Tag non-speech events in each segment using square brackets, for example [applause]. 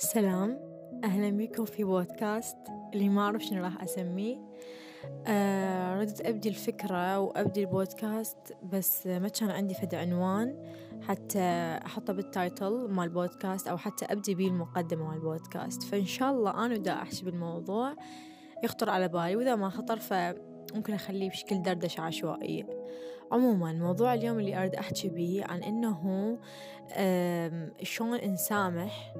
سلام. أهلا بكم في بودكاست اللي ما أعرف شنو راح أسميه. آه ردت أبدي الفكرة وأبدي البودكاست بس ما كان عندي فد عنوان. حتى أحطه بال title مال البودكاست أو حتى أبدي بيه المقدمة مال البودكاست. فإن شاء الله أنا دا أحكي بالموضوع يخطر على بالي. وإذا ما خطر فممكن أخليه بشكل دردشة عشوائية. عموما موضوع اليوم اللي أريد أحكي بيه عن إنه شلون نسامح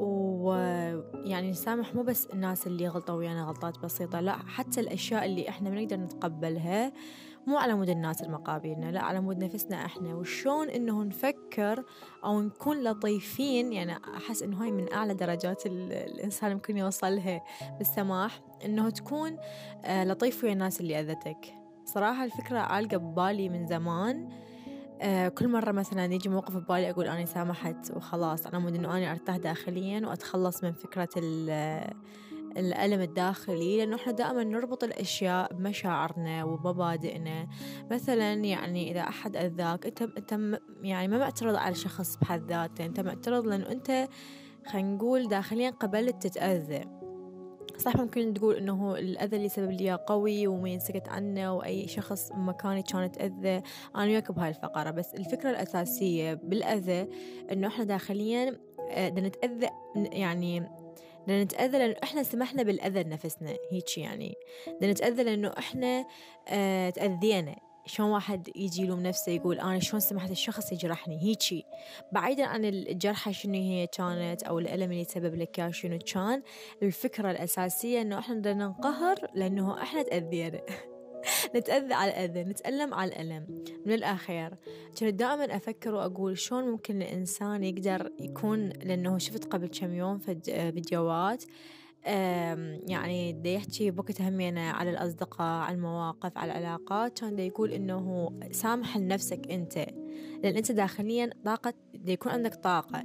ويعني نسامح مو بس الناس اللي غلطوا ويانا غلطات بسيطة لا حتى الأشياء اللي إحنا ما نقدر نتقبلها مو على مود الناس المقابلنا لا على مود نفسنا إحنا. وشلون إنه نفكر أو نكون لطيفين يعني أحس إنه هاي من أعلى درجات الإنسان ممكن يوصلها بالسماح إنه تكون آه، لطيف ويا الناس اللي أذتك. صراحة الفكرة عالقة ببالي من زمان آه كل مرة مثلا يجي موقف ببالي أقول أنا سامحت وخلاص على مود إنه أنا أرتاح داخليا وأتخلص من فكرة الألم الداخلي لأنه إحنا دائما نربط الأشياء بمشاعرنا ومبادئنا مثلا يعني إذا أحد أذاك أنت أنت يعني ما معترض على الشخص بحد ذاته أنت معترض لأنه أنت خلينا نقول داخليا قبلت تتأذى. صح ممكن تقول إنه الأذى اللي سبب لي قوي وما ينسكت عنه وأي شخص مكاني كان تأذى أنا وياك بهاي الفقرة بس الفكرة الأساسية بالأذى إنه إحنا داخليا آه، نتأذى يعني نتأذى لأنه إحنا سمحنا بالأذى لنفسنا هيك يعني. نتأذى لأنه إحنا آه تأذينا. شلون واحد يجي يلوم نفسه يقول أنا شلون سمحت الشخص يجرحني؟ هيجي. بعيدا عن الجرحة شنو هي كانت أو الألم اللي سبب لك شنو كان الفكرة الأساسية إنه إحنا بدنا ننقهر لأنه إحنا تأذينا. [laughs] نتأذى على الأذى نتألم على الألم. من الآخر كنت دائما أفكر وأقول شلون ممكن الإنسان يقدر يكون لأنه شفت قبل كم يوم فيديوهات يعني دا يحكي بوقت همينة على الأصدقاء على المواقف على العلاقات. كان دا يقول إنه سامح لنفسك أنت لأن أنت داخليا طاقة دا يكون عندك طاقة.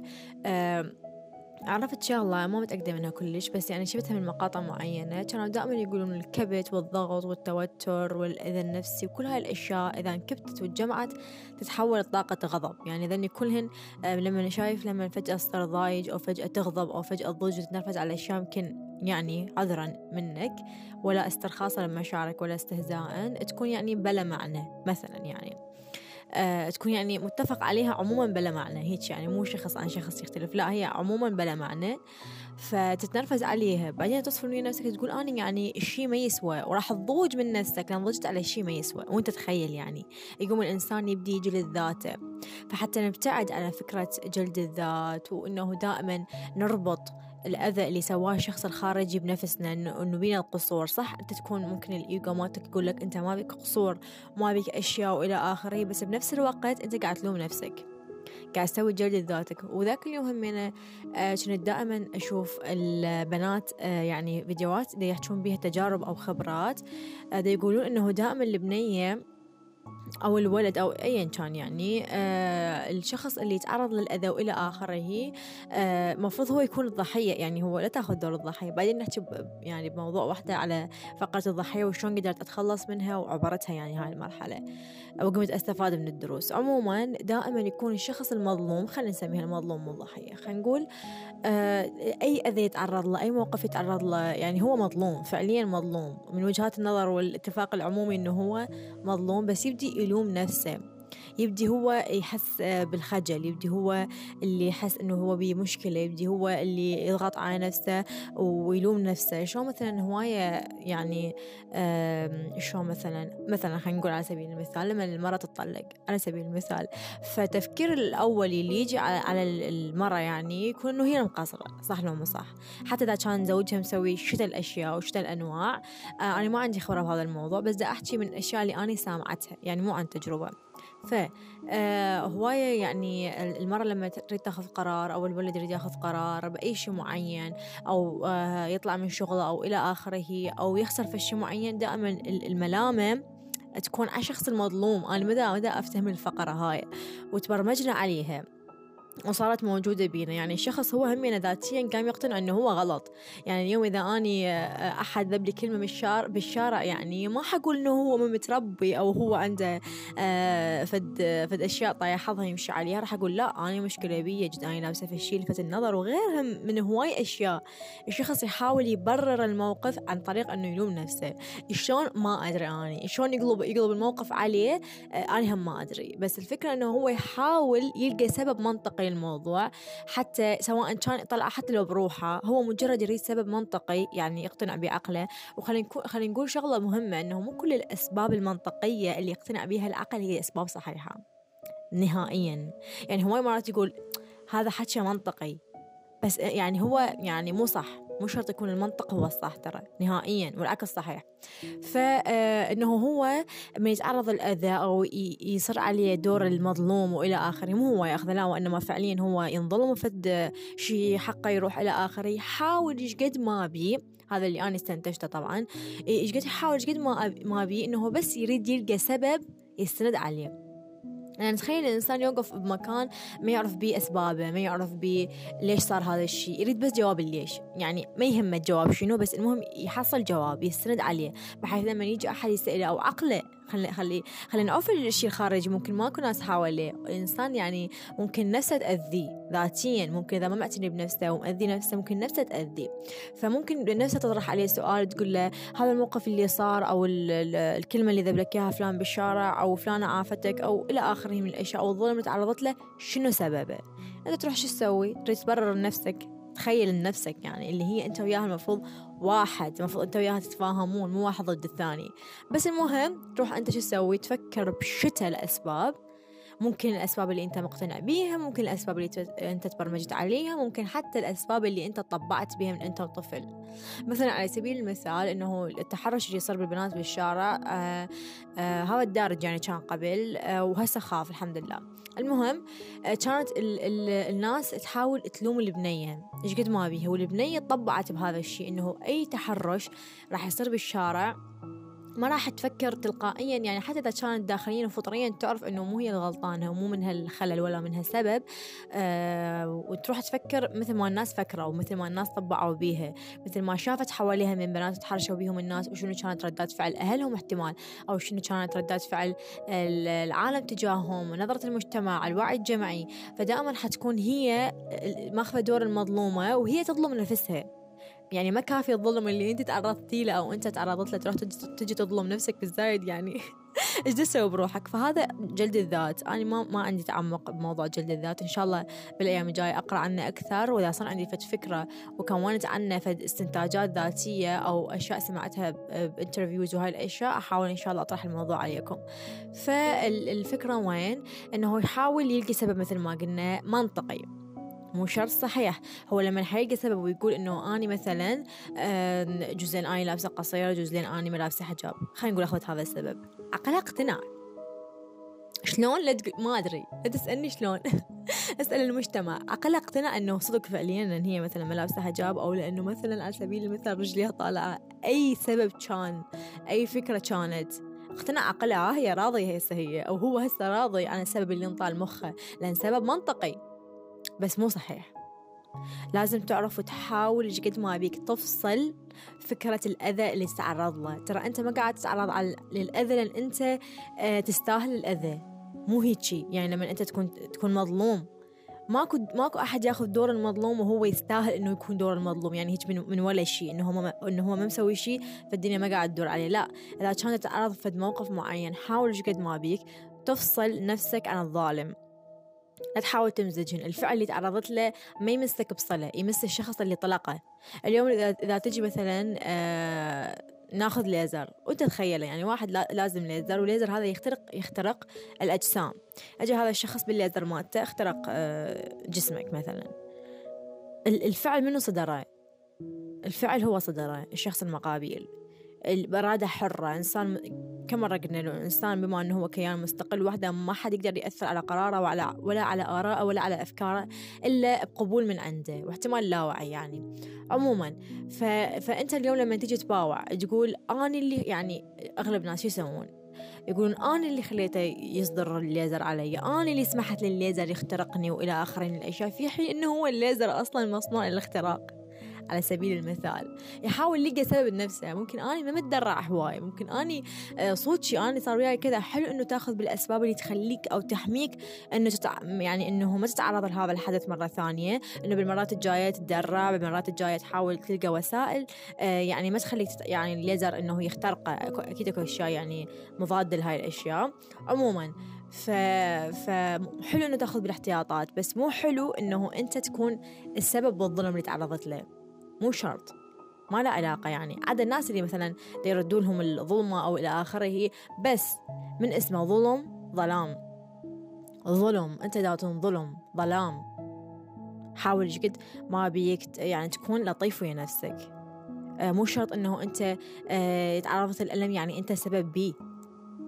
عرفت شغلة ما متأكدة منها كلش بس يعني شفتها من مقاطع معينة. كانوا دائما يقولون الكبت والضغط والتوتر والأذى النفسي وكل هاي الأشياء إذا انكبتت وتجمعت تتحول لطاقة غضب. يعني ذني كلهن لما شايف لما فجأة صار ضايج أو فجأة تغضب أو فجأة تضج وتتنرفز على أشياء يمكن يعني عذرا منك ولا استرخاصا لمشاعرك ولا استهزاء تكون يعني بلا معنى مثلا يعني. آه تكون يعني متفق عليها عموما بلا معنى هيك يعني مو شخص عن شخص يختلف لا هي عموما بلا معنى. فتتنرفز عليها. بعدين تصفر من نفسك تقول أنا يعني الشيء ما يسوى وراح تضوج من نفسك لأن ضجت على شيء ما يسوى. وانت تخيل يعني؟ يقوم الإنسان يبدي يجلد ذاته. فحتى نبتعد على فكرة جلد الذات وإنه دائما نربط الأذى اللي سواه الشخص الخارجي بنفسنا إنه بينا القصور. صح؟ أنت تكون ممكن الإيجو مالتك يقول لك أنت ما بيك قصور ما بيك أشياء وإلى آخره بس بنفس الوقت أنت قاعد تلوم نفسك. قاعد تسوي جلد ذاتك وذاك اليوم همينة آه كنت دائما أشوف البنات آه يعني فيديوهات دي يحكون بيها تجارب أو خبرات آه يقولون إنه دائما البنية أو الولد أو أيا كان يعني آه الشخص اللي يتعرض للأذى وإلى آخره آه مفروض هو يكون الضحية يعني هو لا تأخذ دور الضحية. بعدين نحكي يعني بموضوع واحدة على فقرة الضحية وشلون قدرت أتخلص منها وعبرتها يعني هاي المرحلة. وقمت أستفاد من الدروس. عموما دائما يكون الشخص المظلوم خلينا نسميها المظلوم مو الضحية خلينا نقول آه أي أذى يتعرض له أي موقف يتعرض له يعني هو مظلوم فعليا مظلوم. من وجهات النظر والاتفاق العمومي إنه هو مظلوم بس يبدي يلوم نفسه. يبدي هو يحس بالخجل يبدي هو اللي يحس إنه هو بمشكلة يبدي هو اللي يضغط على نفسه ويلوم نفسه. شو مثلا هواية يعني شو مثلا مثلا خلينا نقول على سبيل المثال لما المرأة تطلق على سبيل المثال. فالتفكير الأولي اللي يجي على المرأة يعني يكون إنه هي المقصرة صح لو مو صح؟ حتى إذا كان زوجها مسوي شتى الأشياء وشتى الأنواع آه، أنا ما عندي خبرة بهذا الموضوع بس دا أحكي من الأشياء اللي أنا سامعتها يعني مو عن تجربة. ف آه هواية يعني المرة لما تريد تاخذ قرار أو الولد يريد ياخذ قرار بأي شيء معين أو آه يطلع من شغله أو إلى آخره أو يخسر في شيء معين دائما الملامة تكون على الشخص المظلوم. أنا مدى مدى أفتهم الفقرة هاي وتبرمجنا عليها. وصارت موجودة بينا. يعني الشخص هو همينة ذاتيا قام يقتنع أنه هو غلط. يعني اليوم إذا أني آه، أحد ذب لي كلمة بالشارع, بالشارع يعني ما حقول أنه هو متربي أو هو عنده آه، فد, فد أشياء طايح حظها يمشي عليها راح أقول لا أنا مشكلة بي جد أنا لابسة الشيء لفت النظر. وغيرها من هواي أشياء الشخص يحاول يبرر الموقف عن طريق أنه يلوم نفسه. شلون؟ ما أدري أنا شلون يقلب يقلب الموقف عليه؟ آه، أنا هم ما أدري. بس الفكرة أنه هو يحاول يلقى سبب منطقي الموضوع حتى سواء كان طلع حتى لو بروحه هو مجرد يريد سبب منطقي يعني يقتنع بعقله. وخلينا خلينا نقول شغلة مهمة أنه مو كل الأسباب المنطقية اللي يقتنع بها العقل هي أسباب صحيحة. نهائيا. يعني هواي مرات يقول هذا حكي منطقي. بس يعني هو يعني مو صح. مو شرط يكون المنطق هو الصح ترى نهائيا والعكس صحيح. فإنه آه، هو من يتعرض الأذى أو يصير عليه دور المظلوم وإلى آخره. مو هو يأخذ لا وإنما فعليا هو ينظلم وفد شيء حقه يروح إلى آخره. يحاول إيش قد ما بي هذا اللي أنا استنتجته طبعا إيش قد يحاول إيش قد ما ما بي إنه بس يريد يلقى سبب يستند عليه. يعني تخيل الإنسان يوقف بمكان ما يعرف بيه أسبابه ما يعرف بيه ليش صار هذا الشيء يريد بس جواب ليش يعني ما يهمه الجواب شنو بس المهم يحصل جواب يستند عليه. بحيث لما يجي أحد يسأله أو عقله خلي خلي خلينا نعوف الشيء الخارجي. ممكن ماكو ناس حواليه. الإنسان يعني ممكن نفسه تأذيه ذاتيا. ممكن إذا ما معتني بنفسه ومأذي نفسه ممكن نفسه تأذيه. فممكن نفسه تطرح عليه سؤال تقول له هذا الموقف اللي صار أو الكلمة اللي ذب لك إياها فلان بالشارع أو فلانة عافتك أو إلى آخره من الأشياء أو الظلم اللي تعرضت له شنو سببه؟ أنت تروح شو تسوي؟ تريد تبرر لنفسك تخيل لنفسك يعني اللي هي أنت وياها المفروض واحد المفروض أنت وياها تتفاهمون مو واحد ضد الثاني. بس المهم تروح أنت شو تسوي؟ تفكر بشتى الاسباب ممكن الأسباب اللي أنت مقتنع بيها ممكن الأسباب اللي أنت تبرمجت عليها ممكن حتى الأسباب اللي أنت طبعت بها من أنت وطفل. مثلا على سبيل المثال أنه التحرش اللي يصير بالبنات بالشارع آه آه هذا الدارج يعني كان قبل آه وهسه خاف الحمد لله. المهم آه كانت ال ال الناس تحاول تلوم البنية. إيش قد ما بيها والبنية طبعت بهذا الشيء إنه أي تحرش راح يصير بالشارع. ما راح تفكر تلقائيا يعني حتى إذا كانت داخليا وفطريا تعرف إنه مو هي الغلطانة ومو منها الخلل ولا منها سبب آه وتروح تفكر مثل ما الناس فكروا ومثل ما الناس طبعوا بيها مثل ما شافت حواليها من بنات تحرشوا بيهم الناس وشنو كانت ردات فعل أهلهم احتمال أو شنو كانت ردات فعل العالم تجاههم ونظرة المجتمع الوعي الجمعي. فدائما حتكون هي ماخذة دور المظلومة وهي تظلم نفسها. يعني ما كافي الظلم اللي انت تعرضتي له أو انت تعرضت له تروح تجي تظلم نفسك بالزايد يعني. [laughs] إيش تسوي بروحك؟ فهذا جلد الذات. أنا ما ما عندي تعمق بموضوع جلد الذات. إن شاء الله بالأيام الجاية أقرأ عنه أكثر. وإذا صار عندي فد فكرة وكونت عنه فد استنتاجات ذاتية أو أشياء سمعتها ب interviews وهاي الأشياء أحاول إن شاء الله أطرح الموضوع عليكم. فالفكرة وين؟ إنه يحاول يلقي سبب مثل ما قلنا منطقي. مو شرط صحيح. هو لما حيلقى سبب ويقول إنه أني مثلا جزئين أني لابسة قصيرة جزئين أني ما لابسة حجاب. خلينا نقول اخذ هذا السبب. عقلها اقتناع. شلون؟ لا تقول ما أدري. لا تسألني شلون. [laughs] أسأل المجتمع. عقلها اقتنع إنه صدق فعليا إن هي مثلا ما لابسة حجاب أو لأنه مثلا على سبيل المثال رجليها طالعة. أي سبب كان. أي فكرة كانت. اقتنع عقلها هي راضية هسه هي أو هو هسه راضي عن السبب اللي انطال مخه. لأن سبب منطقي. بس مو صحيح. لازم تعرف وتحاول قد ما بيك تفصل فكرة الأذى اللي تتعرض له. ترى أنت ما قاعد تتعرض على للأذى لأن أنت آه، تستاهل الأذى. مو هيجي يعني لما أنت تكون تكون مظلوم. ماكو ماكو أحد ياخذ دور المظلوم وهو يستاهل إنه يكون دور المظلوم. يعني هيك من, من ولا شيء. إنه هو ما إنه هو ما مسوي شيء فالدنيا ما قاعد تدور عليه. لا. إذا كانت تتعرض في موقف معين حاول قد ما بيك تفصل نفسك عن الظالم. لا تحاول تمزجهن. الفعل اللي تعرضت له ما يمسك بصلة يمس الشخص اللي طلقه. اليوم إذا تجي مثلا آه ناخذ ليزر. وانت تخيله يعني واحد لازم ليزر والليزر هذا يخترق يخترق الأجسام. اجى هذا الشخص بالليزر مالته اخترق آه جسمك مثلا. الفعل منه صدره؟ الفعل هو صدره الشخص المقابل الإرادة حرة. إنسان كم مرة قلنا له الإنسان بما أنه هو كيان مستقل وحده ما حد يقدر يأثر على قراره ولا ولا على آرائه ولا على أفكاره إلا بقبول من عنده واحتمال لا وعي يعني. عموما ف... فأنت اليوم لما تيجي تباوع تقول أنا اللي يعني أغلب الناس شو يسوون؟ يقولون أنا اللي خليته يصدر الليزر علي أنا اللي سمحت للليزر يخترقني وإلى آخره من الأشياء في حين أنه هو الليزر أصلا مصنوع للاختراق. على سبيل المثال. يحاول يلقى سبب لنفسه. ممكن أني ما متدرع هواي. ممكن أني آه، صوتي أني صار وياي كذا. حلو إنه تأخذ بالأسباب اللي تخليك أو تحميك إنه تتع... يعني إنه ما تتعرض لهذا الحدث مرة ثانية. إنه بالمرات الجاية تتدرع بالمرات الجاية تحاول تلقى وسائل آه، يعني ما تخليك تت... يعني الليزر إنه يخترقه أكيد أكو أشياء يعني مضادة لهاي الأشياء. عموما ف... فحلو إنه تأخذ بالاحتياطات. بس مو حلو إنه أنت تكون السبب بالظلم اللي تعرضت له. مو شرط. ما له علاقة يعني. عدا الناس اللي مثلا يردوا لهم الظلمة أو إلى آخره بس من اسمه ظلم ظلام. ظلم. أنت دا تنظلم ظلام. حاول جد ما بيك يعني تكون لطيف ويا نفسك. آه مو شرط إنه أنت آه تعرضت الالم يعني أنت سبب بيه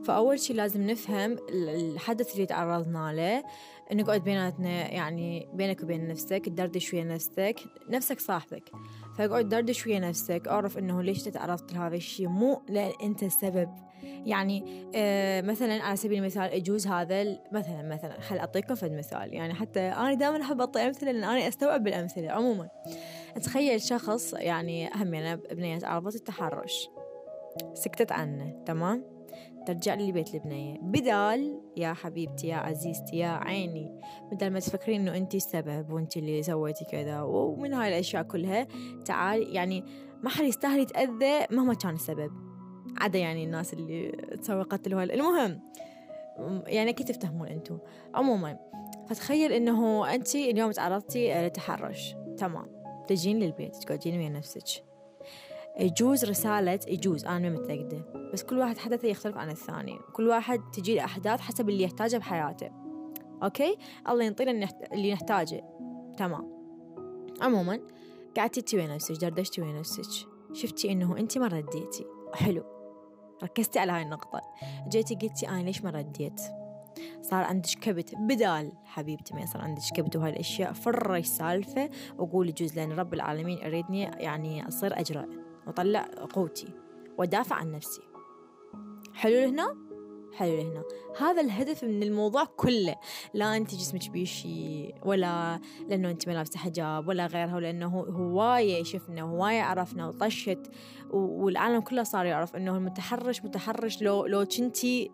فأول شي لازم نفهم الحدث اللي تعرضنا له نقعد بيناتنا يعني بينك وبين نفسك تدردش ويا نفسك نفسك صاحبك. فاقعد دردش ويا نفسك أعرف إنه ليش تعرضت لهذا الشيء مو لأن أنت السبب يعني آه مثلا على سبيل المثال يجوز هذا مثلا مثلا خل اعطيكم فد مثال. يعني حتى أنا دائما أحب أعطي أمثلة لأن أنا أستوعب بالامثله عموما. تخيل شخص يعني هم يعني بنية عرضت التحرش سكتت عنه تمام؟ ترجع لي بيت البنية بدال يا حبيبتي يا عزيزتي يا عيني بدل ما تفكرين إنه انت السبب وانت اللي سويتي كذا ومن هاي الأشياء كلها تعال يعني ما حد يستاهل يتأذى مهما كان السبب. عدا يعني الناس اللي تسوي قتل وهل المهم يعني أكيد تفتهمون أنتم. عموما فتخيل إنه انت اليوم تعرضتي لتحرش. تمام. تجين للبيت تقعدين ويا نفسك. يجوز رسالة يجوز أنا ما متأكدة بس كل واحد حدثه يختلف عن الثاني. كل واحد تجي أحداث حسب اللي يحتاجه بحياته. okay؟ الله ينطينا اللي نحتاجه. تمام. عموما قعدتي تي ويا نفسك دردشتي ويا نفسك. شفتي إنه أنت ما رديتي. حلو. ركزتي على هاي النقطة. جيتي قلتي أنا ليش ما رديت؟ صار عندك كبت بدال حبيبتي ما صار عندك كبت وهاي الأشياء. free السالفة وقولي جوز لأن رب العالمين أريدني يعني أصير أجرأ. وأطلع قوتي وأدافع عن نفسي. حلو هنا حلو هنا هذا الهدف من الموضوع كله. لا أنت جسمك بيشي ولا لأنه أنت ما لابسة حجاب ولا غيرها ولأنه هواية شفنا هواية عرفنا وطشت. والعالم كله صار يعرف إنه المتحرش متحرش لو لو كنتي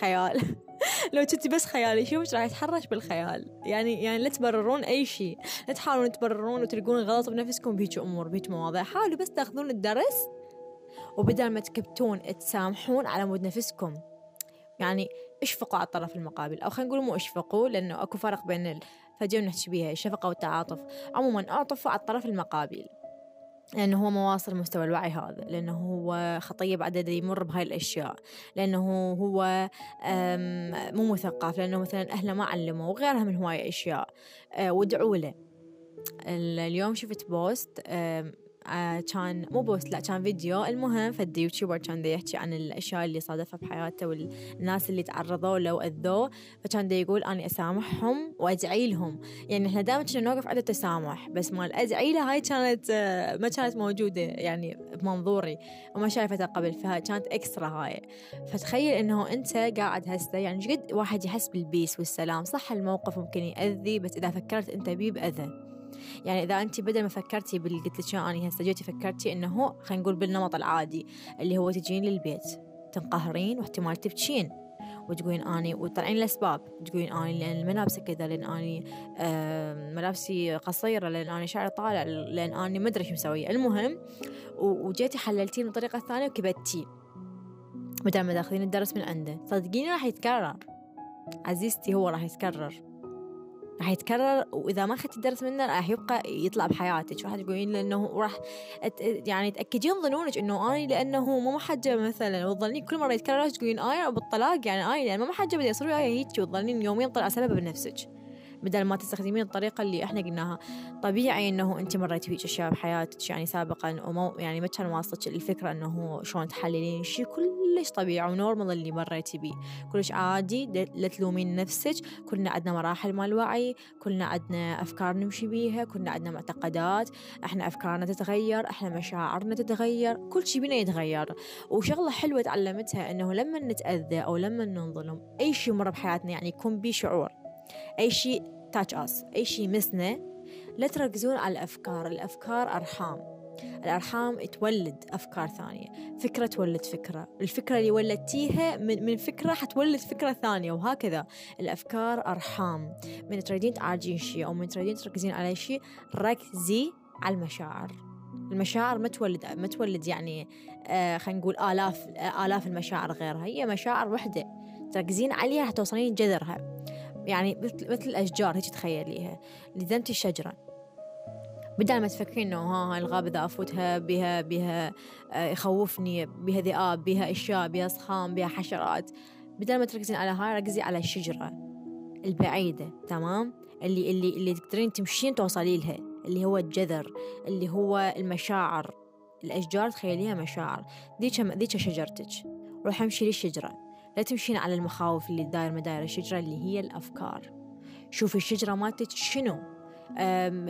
خيال. [laughs] لو كنتي بس خيالي شوف راح يتحرش بالخيال. يعني يعني لا تبررون أي شيء. لا تحاولون تبررون وتلقون غلط بنفسكم بهيك أمور بهيك مواضيع. حاولوا بس تاخذون الدرس وبدل ما تكبتون تسامحون على مود نفسكم. يعني اشفقوا على الطرف المقابل أو خلينا نقول مو اشفقوا لأنه أكو فرق بين فجأة نحكي بيها الشفقة والتعاطف عموما أعطفوا على الطرف المقابل. لأنه هو ما واصل مستوى الوعي هذا لأنه هو خطية بعد يمر بهاي الأشياء لأنه هو مو مثقف لأنه مثلا أهله ما علموا وغيرها من هواية أشياء أه، وادعوا له. اليوم شفت post آه كان مو post لا كان فيديو. المهم فد YouTuber كان يحكي عن الأشياء اللي صادفها بحياته والناس اللي تعرضوا له واذوه فكان دا يقول اني أسامحهم وأدعي لهم. يعني إحنا دائما كنا نوقف على التسامح بس مال أدعي له هاي كانت آه ما كانت موجودة يعني بمنظوري وما شايفتها قبل فهاي كانت extra هاي. فتخيل إنه أنت قاعد هسه يعني قد واحد يحس بال peace والسلام؟ صح الموقف ممكن يأذي بس إذا فكرت أنت بيه بأذى. يعني إذا انت بدل ما فكرتي باللي قلت لك اني هسه جيتي فكرتي إنه خلينا نقول بالنمط العادي اللي هو تجين للبيت تنقهرين واحتمال تبكين وتقولين أني وتطلعين الاسباب تقولين أني لأن ملابسي كذا لأن أني ملابسي قصيرة لأن أني شعري طالع لأن أني ما أدري شو مسوية. المهم وجيتي حللتين بطريقه ثانية وكبتي بدل ما تاخذين الدرس من عنده صدقيني راح يتكرر. عزيزتي هو راح يتكرر. راح يتكرر وإذا ما أخذتي الدرس منه راح يبقى يطلع بحياتك. راح تقولين لأنه راح يعني تأكدين ظنونك إنه آني لأنه مو محجبه مثلا. وتظنين كل مرة يتكرر تقولين اي بالطلاق يعني اي لأن ما محجبه بدي اصير وياي هيك وتظنين يومين طلع سبب بنفسك. بدل ما تستخدمين الطريقة اللي إحنا قلناها. طبيعي إنه أنت مريتي بهيك أشياء بحياتك يعني سابقا ومو يعني ما كان واصلك الفكرة إنه شلون تحللين شيء كلش طبيعي ونورمال اللي مريتي بيه. كلش عادي لا تلومين نفسك كلنا عندنا مراحل مال وعي كلنا عندنا أفكار نمشي بيها كلنا عندنا معتقدات إحنا أفكارنا تتغير إحنا مشاعرنا تتغير كل شيء بينا يتغير. وشغلة حلوة تعلمتها إنه لما نتأذى أو لما ننظلم أي شيء مر بحياتنا يعني يكون بيه شعور. أي شيء تاتش أس أي شيء يمسنا لا تركزون على الأفكار الأفكار أرحام. الأرحام تولد أفكار ثانية. فكرة تولد فكرة. الفكرة اللي ولدتيها من, من فكرة حتولد فكرة ثانية وهكذا. الأفكار أرحام. من تريدين تعالجين شيء أو من تريدين تركزين على شيء ركزي على المشاعر. المشاعر ما تولد ما تولد يعني آه خلينا نقول آلاف آلاف المشاعر غيرها. هي مشاعر وحدة. تركزين عليها حتوصلين جذرها يعني مثل مثل الأشجار هيك تخيليها. لزمتي الشجرة بدل ما تفكرين إنه ها الغابة اذا أفوتها بها بها آه، يخوفني بها ذئاب بها أشياء بها صخام بها حشرات. بدل ما تركزين على هاي ركزي على الشجرة البعيدة تمام؟ اللي اللي اللي تقدرين تمشين توصلي لها اللي هو الجذر اللي هو المشاعر. الأشجار تخيليها مشاعر. ذيك ذيك شجرتك. روح امشي للشجرة. لا تمشين على المخاوف اللي داير مداير الشجرة اللي هي الأفكار. شوفي الشجرة مالتك شنو؟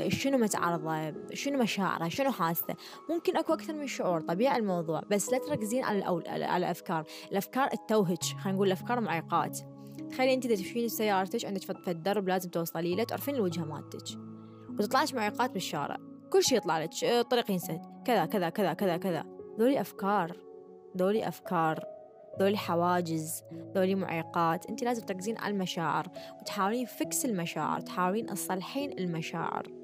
شنو متعرضة شنو مشاعرها؟ شنو حاسة؟ ممكن أكو أكثر من شعور طبيعي الموضوع بس لا تركزين على الأول على الأفكار. الأفكار تتوهج خلينا نقول الأفكار معيقات. تخيلي أنت إذا تمشين بسيارتك عندك في الدرب لازم توصلي له تعرفين الوجهة مالتك. وتطلعش معيقات بالشارع. كل شيء يطلع لك الطريق ينسد. كذا كذا كذا كذا كذا. ذولي أفكار. ذولي أفكار. ذولي حواجز ذولي معيقات انت لازم تركزين على المشاعر وتحاولين فكس المشاعر تحاولين تصلحين المشاعر.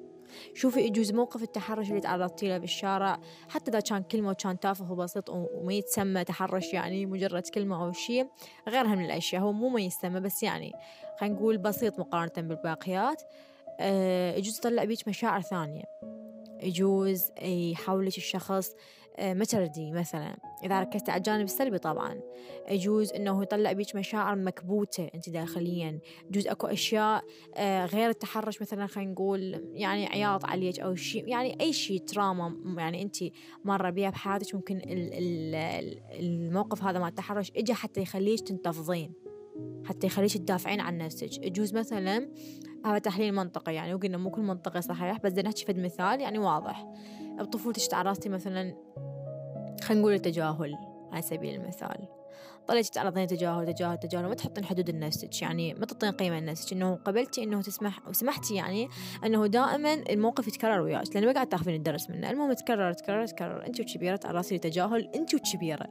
شوفي يجوز موقف التحرش اللي تعرضتي له بالشارع حتى إذا كان كلمة وكان تافه وبسيط وما يتسمى تحرش يعني مجرد كلمة أو شيء غيرها من الأشياء هو مو ما يسمى بس يعني خلينا نقول بسيط مقارنة بالباقيات. أه يجوز يطلع بيك مشاعر ثانية. يجوز يحولك الشخص آه، ما تردي مثلا. إذا ركزت على الجانب السلبي طبعا. يجوز إنه يطلع بيك مشاعر مكبوتة أنت داخليا. يجوز أكو أشياء آه، غير التحرش مثلا خلينا نقول يعني عياط عليك أو شيء يعني أي شيء تراما يعني أنت مرة بيها بحياتك ممكن الموقف هذا مع التحرش إجا حتى يخليك تنتفضين. حتى يخليك تدافعين عن نفسك. يجوز مثلا هذا تحليل منطقي يعني وقلنا مو كل منطقي صحيح بس نحكي فد مثال يعني واضح. بطفولتك تعرضتي مثلا خلينا نقول التجاهل على سبيل المثال. طلعتي تعرضين تجاهل تجاهل تجاهل وما تحطين حدود لنفسك يعني ما تعطين قيمة لنفسك. إنه قبلتي إنه تسمح وسمحتي يعني إنه دائما الموقف يتكرر وياك لأن ما قاعد تاخذين الدرس منه. المهم تكرر تكرر تكرر. أنت وكبيرة تعرضتي لتجاهل أنت وكبيرة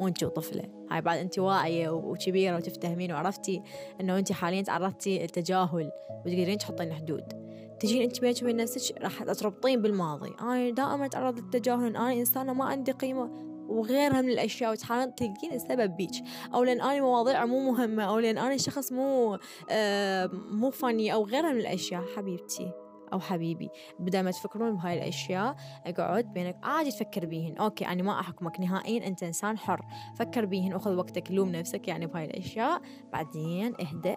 مو أنت وطفلة. هاي بعد أنت واعية وكبيرة وتفتهمين وعرفتي إنه أنت حاليا تعرضتي التجاهل وتقدرين تحطين حدود. تجين انت بينك وبين نفسك راح تربطين بالماضي. أنا دائما أتعرض للتجاهل. أنا إنسانة ما عندي قيمة وغيرها من الأشياء وتحاولين تلقين السبب بيك. أو لأن أنا مواضيع مو مهمة أو لأن أنا شخص مو آه مو فاني أو غيرها من الأشياء. حبيبتي أو حبيبي بدل ما تفكرون بهاي الأشياء اقعد بينك عادي تفكر بيهن. okay أنا ما أحكمك نهائيا أنت إنسان حر. فكر بيهن وخذ وقتك لوم نفسك يعني بهاي الأشياء. بعدين اهدأ.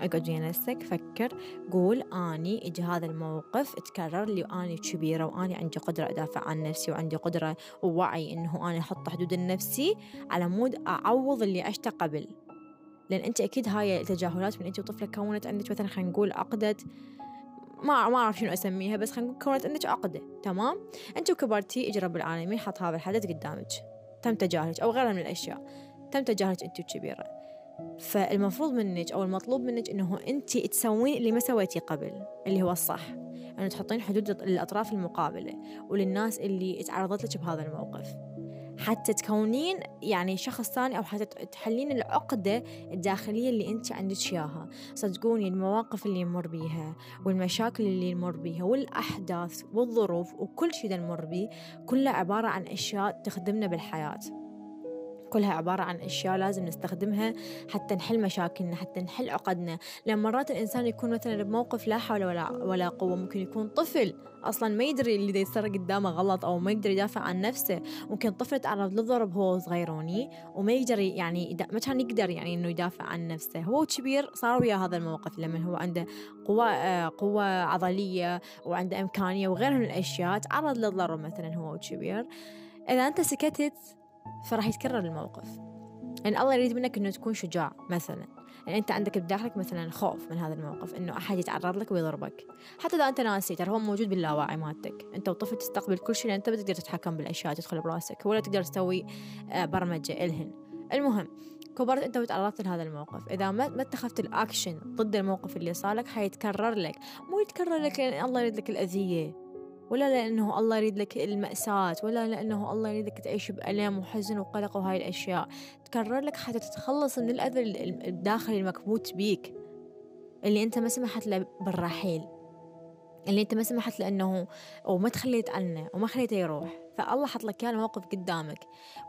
اقعد ويا نفسك فكر قول أني اجى هذا الموقف تكرر لي وأني كبيرة وأني عندي قدرة أدافع عن نفسي وعندي قدرة ووعي إنه أنا أحط حدود لنفسي على مود أعوض اللي عشته قبل. لأن أنت أكيد هاي التجاهلات من أنت وطفله كونت عندك مثلا خلينا نقول عقده ما ما أعرف شنو أسميها بس خلينا نقول كونت عندك عقده تمام؟ أنت وكبرتي اجى رب العالمين حط هذا الحدث قدامك تم تجاهلك أو غيرها من الأشياء تم تجاهلك أنت وكبيرة. فالمفروض منك أو المطلوب منك إنه أنت تسوين اللي ما سويتيه قبل اللي هو الصح. أنه تحطين حدود للأطراف المقابلة وللناس اللي تعرضت لك بهذا الموقف. حتى تكونين يعني شخص ثاني أو حتى تحلين العقدة الداخلية اللي أنت عندك إياها. صدقوني المواقف اللي نمر بيها والمشاكل اللي نمر بيها والأحداث والظروف وكل شيء نمر بيه كله عبارة عن أشياء تخدمنا بالحياة. كلها عبارة عن أشياء لازم نستخدمها حتى نحل مشاكلنا حتى نحل عقدنا. لأن مرات الإنسان يكون مثلا بموقف لا حول ولا, ولا قوة ممكن يكون طفل أصلا ما يدري اللي دا يصير قدامه غلط أو ما يقدر يدافع عن نفسه. ممكن طفل تعرض للضرب هو صغيروني وما يقدر يعني ما كان يقدر يعني إنه يدافع عن نفسه. هو كبير صار ويا هذا الموقف لما هو عنده قوة قوة عضلية وعنده إمكانية وغيرها من الأشياء تعرض للضرب مثلا هو كبير. إذا أنت سكتت فراح يتكرر الموقف. يعني الله يريد منك إنه تكون شجاع مثلا. يعني أنت عندك بداخلك مثلا خوف من هذا الموقف إنه أحد يتعرض لك ويضربك. حتى إذا أنت ناسي ترى هو موجود باللاوعي مالتك. أنت وطفل تستقبل كل شيء لأن أنت بتقدر تتحكم بالأشياء تدخل براسك ولا تقدر تسوي آه، برمجة إلهن. المهم كبرت أنت وتعرضت لهذا الموقف. إذا ما ما اتخذت الاكشن ضد الموقف اللي صار لك حيتكرر لك. مو يتكرر لك لأن الله يريد لك الأذية. ولا لأنه الله يريد لك المأساة ولا لأنه الله يريد لك تعيش بألم وحزن وقلق وهاي الأشياء. تكرر لك حتى تتخلص من الأذى الداخلي المكبوت بيك. اللي أنت ما سمحت له بالرحيل. اللي أنت ما سمحت له أنه وما تخليت عنه وما خليته يروح. فالله حط لك كان موقف قدامك.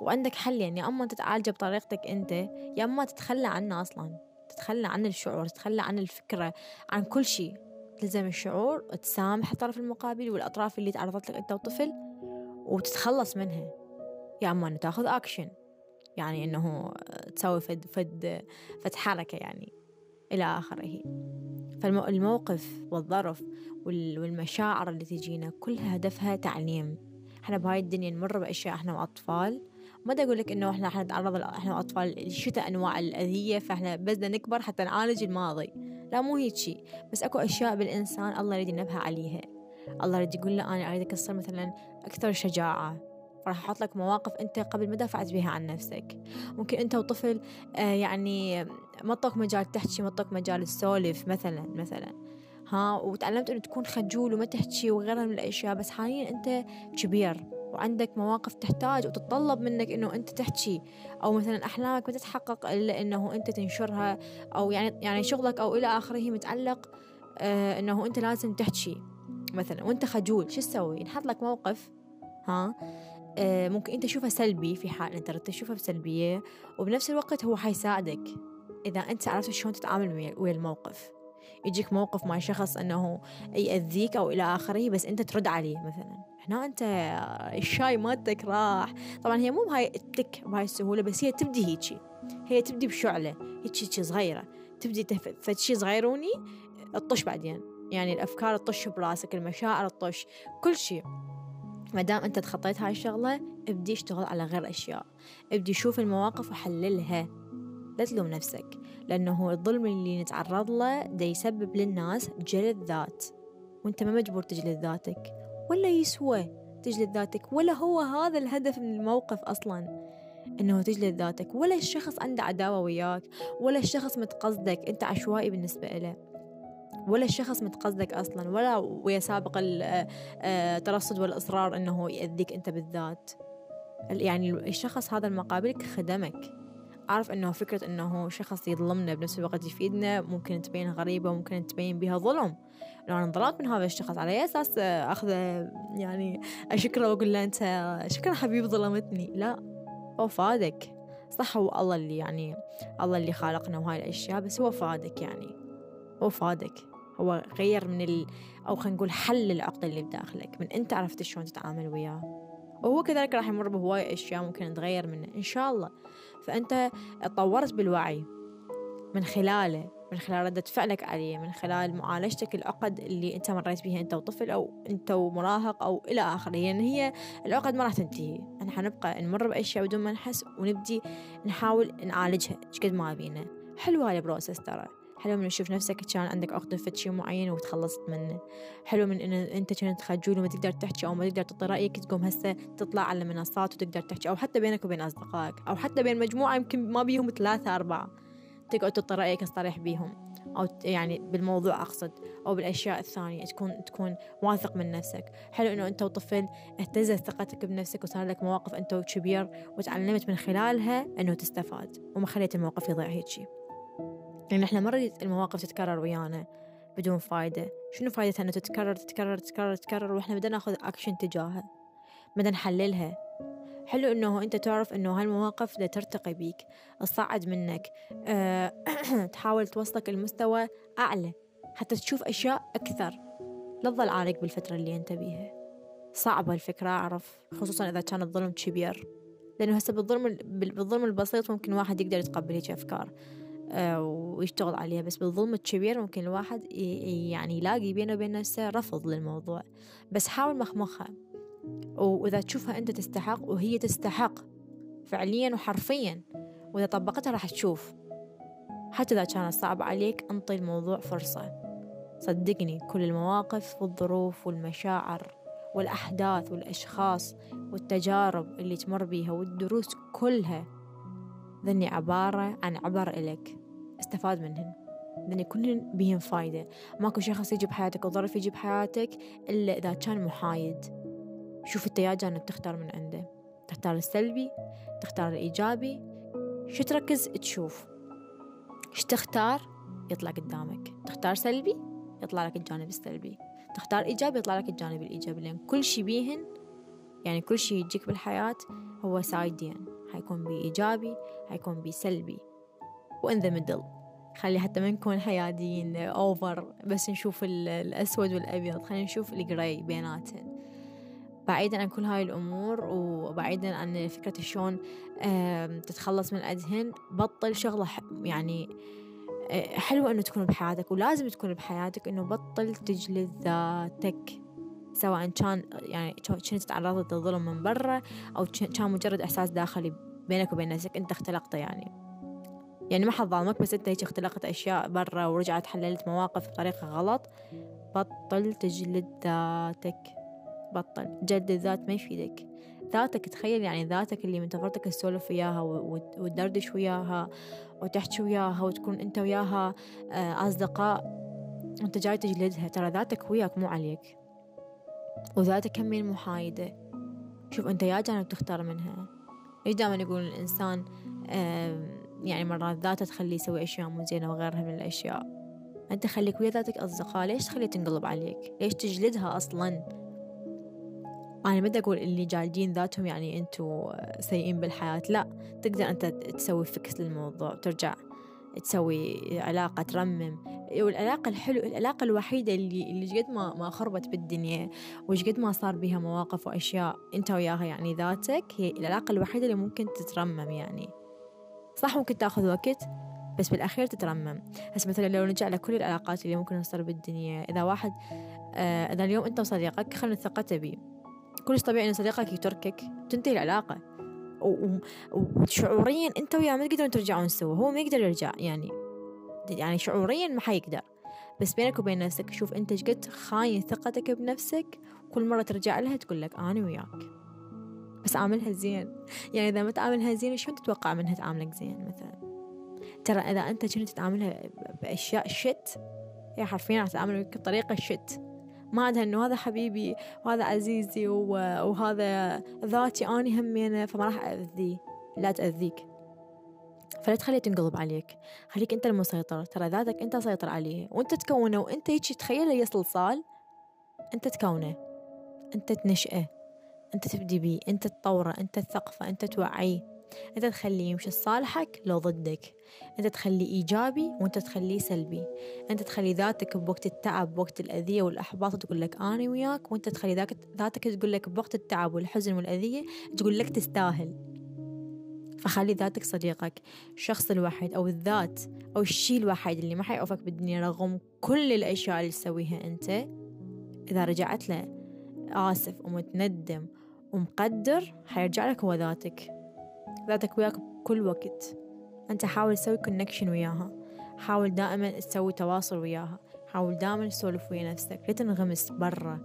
وعندك حل يعني يا أما أنت تعالجه بطريقتك أنت يا أما تتخلى عنه أصلا. تتخلى عن الشعور تتخلى عن الفكرة عن كل شيء. تلزم الشعور تسامح الطرف المقابل والأطراف اللي تعرضت لك أنت وطفل وتتخلص منها. يا أما أنه تاخذ أكشن يعني أنه تسوي فد فد فد حركة يعني إلى آخره. فالموقف والظرف والمشاعر اللي تجينا كلها هدفها تعليم. إحنا بهاي الدنيا نمر بأشياء إحنا وأطفال. ما دا أقول لك إنه إحنا حنتعرض إحنا وأطفال لشتى أنواع الأذية فإحنا بس نكبر حتى نعالج الماضي. لا مو هيك شيء بس أكو أشياء بالإنسان الله يريد ينبه عليها. الله يريد يقول له أنا أريدك تصير مثلا أكثر شجاعة. راح أحط لك مواقف أنت قبل ما دافعت بها عن نفسك. ممكن أنت وطفل آه يعني مطك مجال تحكي مطك مجال تسولف مثلا مثلا. ها وتعلمت أنه تكون خجول وما تحكي وغيرها من الأشياء بس حاليا أنت كبير. وعندك مواقف تحتاج وتتطلب منك إنه أنت تحكي أو مثلا أحلامك ما تتحقق إلا إنه أنت تنشرها أو يعني يعني شغلك أو إلى آخره متعلق آه إنه أنت لازم تحكي. مثلا وأنت خجول شو تسوي؟ نحط لك موقف ها؟ آه ممكن أنت تشوفه سلبي في حال أنت تشوفه بسلبية وبنفس الوقت هو حيساعدك إذا أنت عرفت شلون تتعامل ويا الموقف. يجيك موقف مع شخص إنه يأذيك أو إلى آخره بس أنت ترد عليه مثلا. هنا أنت الشاي مالتك راح. طبعا هي مو بهاي التك بهاي السهولة بس هي تبدي هيجي. هي تبدي بشعلة هيك صغيرة. تبدي فد شي صغيروني تطش بعدين. يعني الأفكار تطش براسك المشاعر تطش كل شيء ما دام أنت تخطيت هاي الشغلة ابدي اشتغل على غير أشياء. ابدي شوف المواقف وحللها. لا تلوم نفسك لأنه الظلم اللي نتعرض له دا يسبب للناس جلد ذات. وأنت ما مجبور تجلد ذاتك. ولا يسوى تجلد ذاتك ولا هو هذا الهدف من الموقف أصلا. إنه تجلد ذاتك ولا الشخص عنده عداوة وياك ولا الشخص متقصدك أنت عشوائي بالنسبة له. ولا الشخص متقصدك أصلا ولا ويا سابق الترصد آه، والإصرار إنه يأذيك أنت بالذات. يعني الشخص هذا المقابلك خدمك. أعرف إنه فكرة إنه شخص يظلمنا بنفس الوقت يفيدنا ممكن تبين غريبة وممكن تبين بها ظلم. لو أنا انظلمت من هذا الشخص على أي أساس أخذه يعني أشكره وأقول له أنت شكرا حبيبي ظلمتني. لا هو فادك. صح هو الله اللي يعني الله اللي خالقنا وهاي الأشياء بس هو فادك يعني. هو فادك. هو غير من ال أو خلينا نقول حل العقدة اللي بداخلك. من أنت عرفت شلون تتعامل وياه. وهو كذلك راح يمر بهواي أشياء ممكن تغير منه. إن شاء الله. فأنت تطورت بالوعي. من خلاله. من خلال ردة فعلك عليه. من خلال معالجتك العقد اللي أنت مريت بها أنت وطفل أو أنت ومراهق أو إلى آخره. يعني هي العقد ما راح تنتهي. إحنا حنبقى نمر بأشياء بدون ما نحس ونبدي نحاول نعالجها. قد ما بينا حلوة هاي البروسس ترى. حلو من تشوف نفسك كان عندك عقدة في شيء معين وتخلصت منه. حلو من إن أنت كنت خجول وما تقدر تحكي أو ما تقدر تعطي رأيك تقوم هسه تطلع على المنصات وتقدر تحكي أو حتى بينك وبين أصدقائك أو حتى بين مجموعة يمكن ما بيهم ثلاثة أربعة. تقعد تعطي رأيك صريح بيهم. أو يعني بالموضوع أقصد أو بالأشياء الثانية تكون تكون واثق من نفسك. حلو إنه أنت وطفل اهتزت ثقتك بنفسك وصار لك مواقف أنت وكبير وتعلمت من خلالها إنه تستفاد وما خليت الموقف يضيع هيك لأن إحنا مرة المواقف تتكرر ويانا بدون فايدة. شنو فايدتها أنه تتكرر تتكرر تتكرر تتكرر وإحنا بدنا ناخذ أكشن تجاهها بدنا نحللها. حلو إنه أنت تعرف إنه هالمواقف دا ترتقي بيك تصعد منك أه [clears throat] تحاول توصلك المستوى أعلى حتى تشوف أشياء أكثر. لا تظل عالق بالفترة اللي أنت بيها. صعبة الفكرة أعرف خصوصا إذا كان الظلم كبير. لأنه هسه بالظلم بالظلم البسيط ممكن واحد يقدر يتقبل هيك أفكار. أه ويشتغل عليها. بس بالظلم الكبير ممكن الواحد يعني يلاقي بينه وبين نفسه رفض للموضوع. بس حاول مخمخها. وإذا تشوفها أنت تستحق وهي تستحق فعليا وحرفيا وإذا طبقتها راح تشوف. حتى إذا كانت صعبة عليك انطي الموضوع فرصة. صدقني كل المواقف والظروف والمشاعر والأحداث والأشخاص والتجارب اللي تمر بيها والدروس كلها ذني عبارة عن عبر إلك استفاد منهن. ذني كلهن بيهم فايدة. ماكو شخص يجي بحياتك وظرف يجي بحياتك إلا إذا كان محايد. شوف انت يا جانب تختار من عنده. تختار السلبي تختار الإيجابي. شو تركز تشوف؟ شو تختار؟ يطلع قدامك. تختار سلبي؟ يطلع لك الجانب السلبي. تختار إيجابي؟ يطلع لك الجانب الإيجابي. لأن كل شي بيهن يعني كل شي يجيك بالحياة هو side ين حيكون بي إيجابي حيكون بي سلبي و in the middle. خلي حتى ما نكون حياديين over بس نشوف الأسود والأبيض. خلينا نشوف ال gray بيناتهم. بعيدا عن كل هاي الأمور وبعيدا عن فكرة شلون تتخلص من الأدهن بطل شغلة يعني آه، حلوة إنه تكون بحياتك ولازم تكون بحياتك إنه بطل تجلد ذاتك. سواء كان يعني كنت تعرضت للظلم من برا أو كان مجرد إحساس داخلي بينك وبين نفسك أنت اختلقته يعني. يعني ما حد ظالمك بس أنت هيك اختلقت أشياء برا ورجعت حللت مواقف بطريقة غلط. بطل تجلد ذاتك. بطل. جلد الذات ما يفيدك. ذاتك تخيل يعني ذاتك اللي من تفرتك تسولف وياها وتدردش وياها وتحكي وياها وتكون أنت وياها آه، أصدقاء. وانت جاي تجلدها. ترى ذاتك وياك مو عليك. وذاتك همين محايدة شوف أنت يا جانب تختار منها. ليش دائما يقول الإنسان؟ يعني مرات ذاته تخليه يسوي أشياء مو زينة وغيرها من الأشياء. أنت خليك ويا ذاتك أصدقاء. ليش تخليه تنقلب عليك؟ ليش تجلدها أصلا؟ أنا ما أقول اللي جالدين ذاتهم يعني أنتوا سيئين بالحياة. لا تقدر أنت تسوي فكس للموضوع ترجع تسوي علاقة ترمم. والعلاقة الحلو العلاقة الوحيدة اللي اللي قد ما ما خربت بالدنيا وش قد ما صار بها مواقف وأشياء أنت وياها يعني ذاتك هي العلاقة الوحيدة اللي ممكن تترمم يعني. صح ممكن تأخذ وقت بس بالأخير تترمم. هسه مثلا لو نرجع لكل العلاقات اللي ممكن تصير بالدنيا إذا واحد آه إذا اليوم أنت وصديقك خلنا ثقته بيه. كلش طبيعي إن صديقك يتركك تنتهي العلاقة. وشعوريا أنت وياه ما تقدرون ترجعون سوا هو ما يقدر يرجع يعني يعني شعوريا ما حيقدر. بس بينك وبين نفسك شوف أنت قد خاين ثقتك بنفسك كل مرة ترجع لها تقول لك أنا وياك. بس عاملها زين. يعني إذا ما تعاملها زين شو تتوقع منها تعاملك زين مثلا؟ ترى إذا أنت كنت تتعاملها بأشياء شت هي حرفيا راح تتعامل بطريقة شت ما عندها إنه هذا حبيبي وهذا عزيزي وهذا ذاتي اني همينه فما راح اذيه لا تأذيك. فلا تخليه تنقلب عليك. خليك أنت المسيطر ترى ذاتك أنت سيطر عليه. وأنت تكونه وأنت هيك تخيل هي صلصال أنت تكونه. أنت تنشئه. أنت تبدي بيه. أنت تطوره. أنت تثقفه. أنت توعيه. أنت تخليه يمشي صالحك لو ضدك. أنت تخليه إيجابي وأنت تخليه سلبي. أنت تخلي ذاتك بوقت التعب بوقت الأذية والأحباط تقول لك أنا وياك وأنت تخلي ذاتك تقول لك بوقت التعب والحزن والأذية تقول لك تستاهل. فخلي ذاتك صديقك الشخص الوحيد أو الذات أو الشيء الوحيد اللي ما حيوقفك بالدنيا رغم كل الأشياء اللي تسويها أنت. إذا رجعت له آسف ومتندم ومقدر حيرجع لك هو ذاتك. ذاتك وياك بكل وقت. أنت حاول تسوي كونكشن وياها. حاول دائما تسوي تواصل وياها. حاول دائما تسولف ويا نفسك. لا تنغمس برا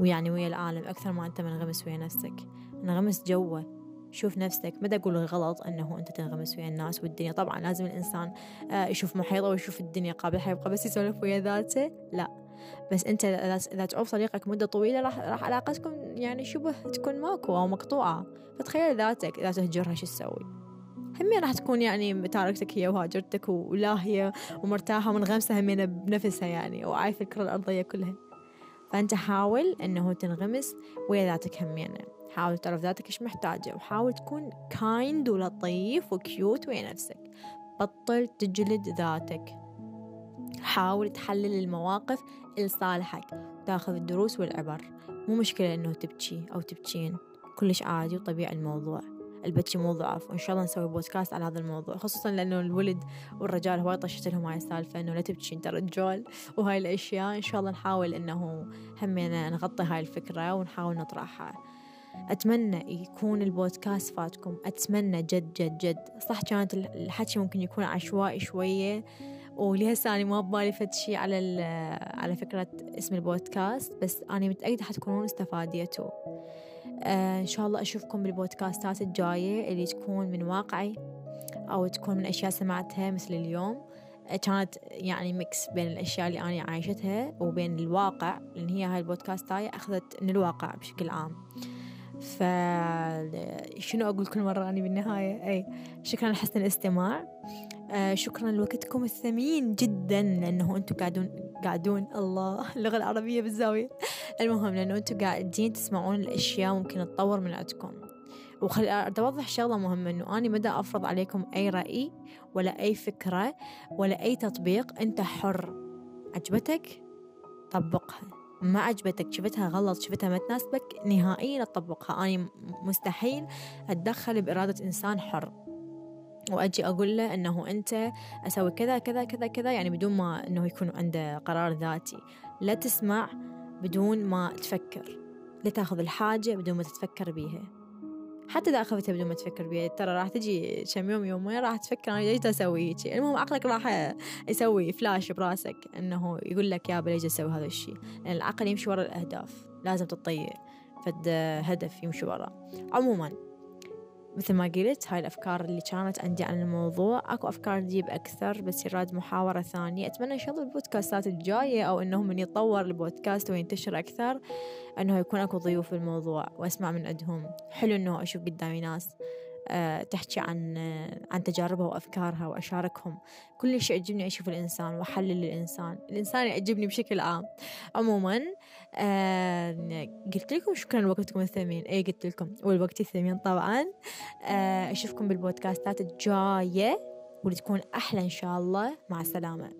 ويعني ويا العالم. أكثر ما أنت منغمس ويا نفسك. انغمس جوا. شوف نفسك. ما أقول غلط أنه أنت تنغمس ويا الناس والدنيا. طبعا لازم الإنسان آه، يشوف محيطه ويشوف الدنيا قابل حيبقى بس يسولف ويا ذاته. لا. بس أنت اذا تعوف صديقك مدة طويلة راح راح علاقتكم يعني شبه تكون ماكو أو مقطوعة. فتخيل ذاتك إذا تهجرها شو تسوي؟ همين راح تكون يعني تاركتك هي وهاجرتك ولاهية ومرتاحة ومنغمسة همين بنفسها يعني وعايفة الكرة الأرضية كلها. فأنت حاول أنه تنغمس ويا ذاتك همينة حاول تعرف ذاتك إيش محتاجة وحاول تكون kind ولطيف و cute ويا نفسك. بطل تجلد ذاتك. حاول تحلل المواقف لصالحك تاخذ الدروس والعبر. مو مشكلة إنه تبكي أو تبكين كلش عادي وطبيعي الموضوع. البكي مو ضعف وإن شاء الله نسوي بودكاست على هذا الموضوع خصوصا لأنه الولد والرجال هواي طشت لهم هاي السالفة إنه لا تبكي أنت رجال وهاي الأشياء. إن شاء الله نحاول إنه همينا نغطي هاي الفكرة ونحاول نطرحها. أتمنى يكون البودكاست فادكم. أتمنى جد جد جد. صح كانت الحكي ممكن يكون عشوائي شوية ولهسه أنا ما ببالي فد شي على على فكرة اسم البودكاست بس أنا متأكدة حتكونون استفاديتوا آه إن شاء الله أشوفكم بالبودكاستات الجاية اللي تكون من واقعي أو تكون من أشياء سمعتها مثل اليوم. آه، كانت يعني mix بين الأشياء اللي أنا عايشتها وبين الواقع لأن هي هاي البودكاست هاي أخذت من الواقع بشكل عام. ف شنو أقول كل مرة أنا بالنهاية؟ أي شكرا لحسن الاستماع. آه شكرا لوقتكم الثمين جدا لأنه أنتم قاعدون قاعدون الله [laughs] اللغة العربية بالزاوية. المهم لأنه أنتم قاعدين تسمعون الأشياء ممكن تطور من عندكم. وخل أوضح شغلة مهمة إنه أنا مدى أفرض عليكم أي رأي ولا أي فكرة ولا أي تطبيق أنت حر. عجبتك؟ طبقها. ما عجبتك شفتها غلط شفتها ما تناسبك نهائيا تطبقها. أنا مستحيل أتدخل بإرادة إنسان حر. وأجي أقول له إنه أنت أسوي كذا كذا كذا كذا يعني بدون ما إنه يكون عنده قرار ذاتي. لا تسمع بدون ما تفكر. لا تأخذ الحاجة بدون ما تتفكر بيها. حتى إذا أخذتها بدون ما تفكر بيها ترى راح تجي كم يوم يومين راح تفكر؟ أنا ليش أسوي هيك؟ المهم عقلك راح يسوي فلاش براسك إنه يقول لك يابا ليش أسوي هذا الشيء؟ لأن العقل يمشي ورا الأهداف. لازم تطيع فد هدف يمشي وراه عموما مثل ما قلت هاي الأفكار اللي كانت عندي عن الموضوع. أكو أفكار تجيب أكثر بس يراد محاورة ثانية. أتمنى إن شاء الله البودكاستات الجاية أو إنه من يتطور البودكاست وينتشر أكثر إنه يكون أكو ضيوف في الموضوع وأسمع من عندهم. حلو إنه أشوف قدامي ناس آه، تحكي عن آه، عن تجاربها وأفكارها وأشاركهم. كل شيء يعجبني أشوف الإنسان وأحلل الإنسان. الإنسان يعجبني بشكل عام. عموما آه قلت لكم شكرا لوقتكم الثمين. اي قلت لكم والوقت الثمين طبعا. آه أشوفكم بالبودكاستات الجاية واللي أحلى إن شاء الله. مع السلامة.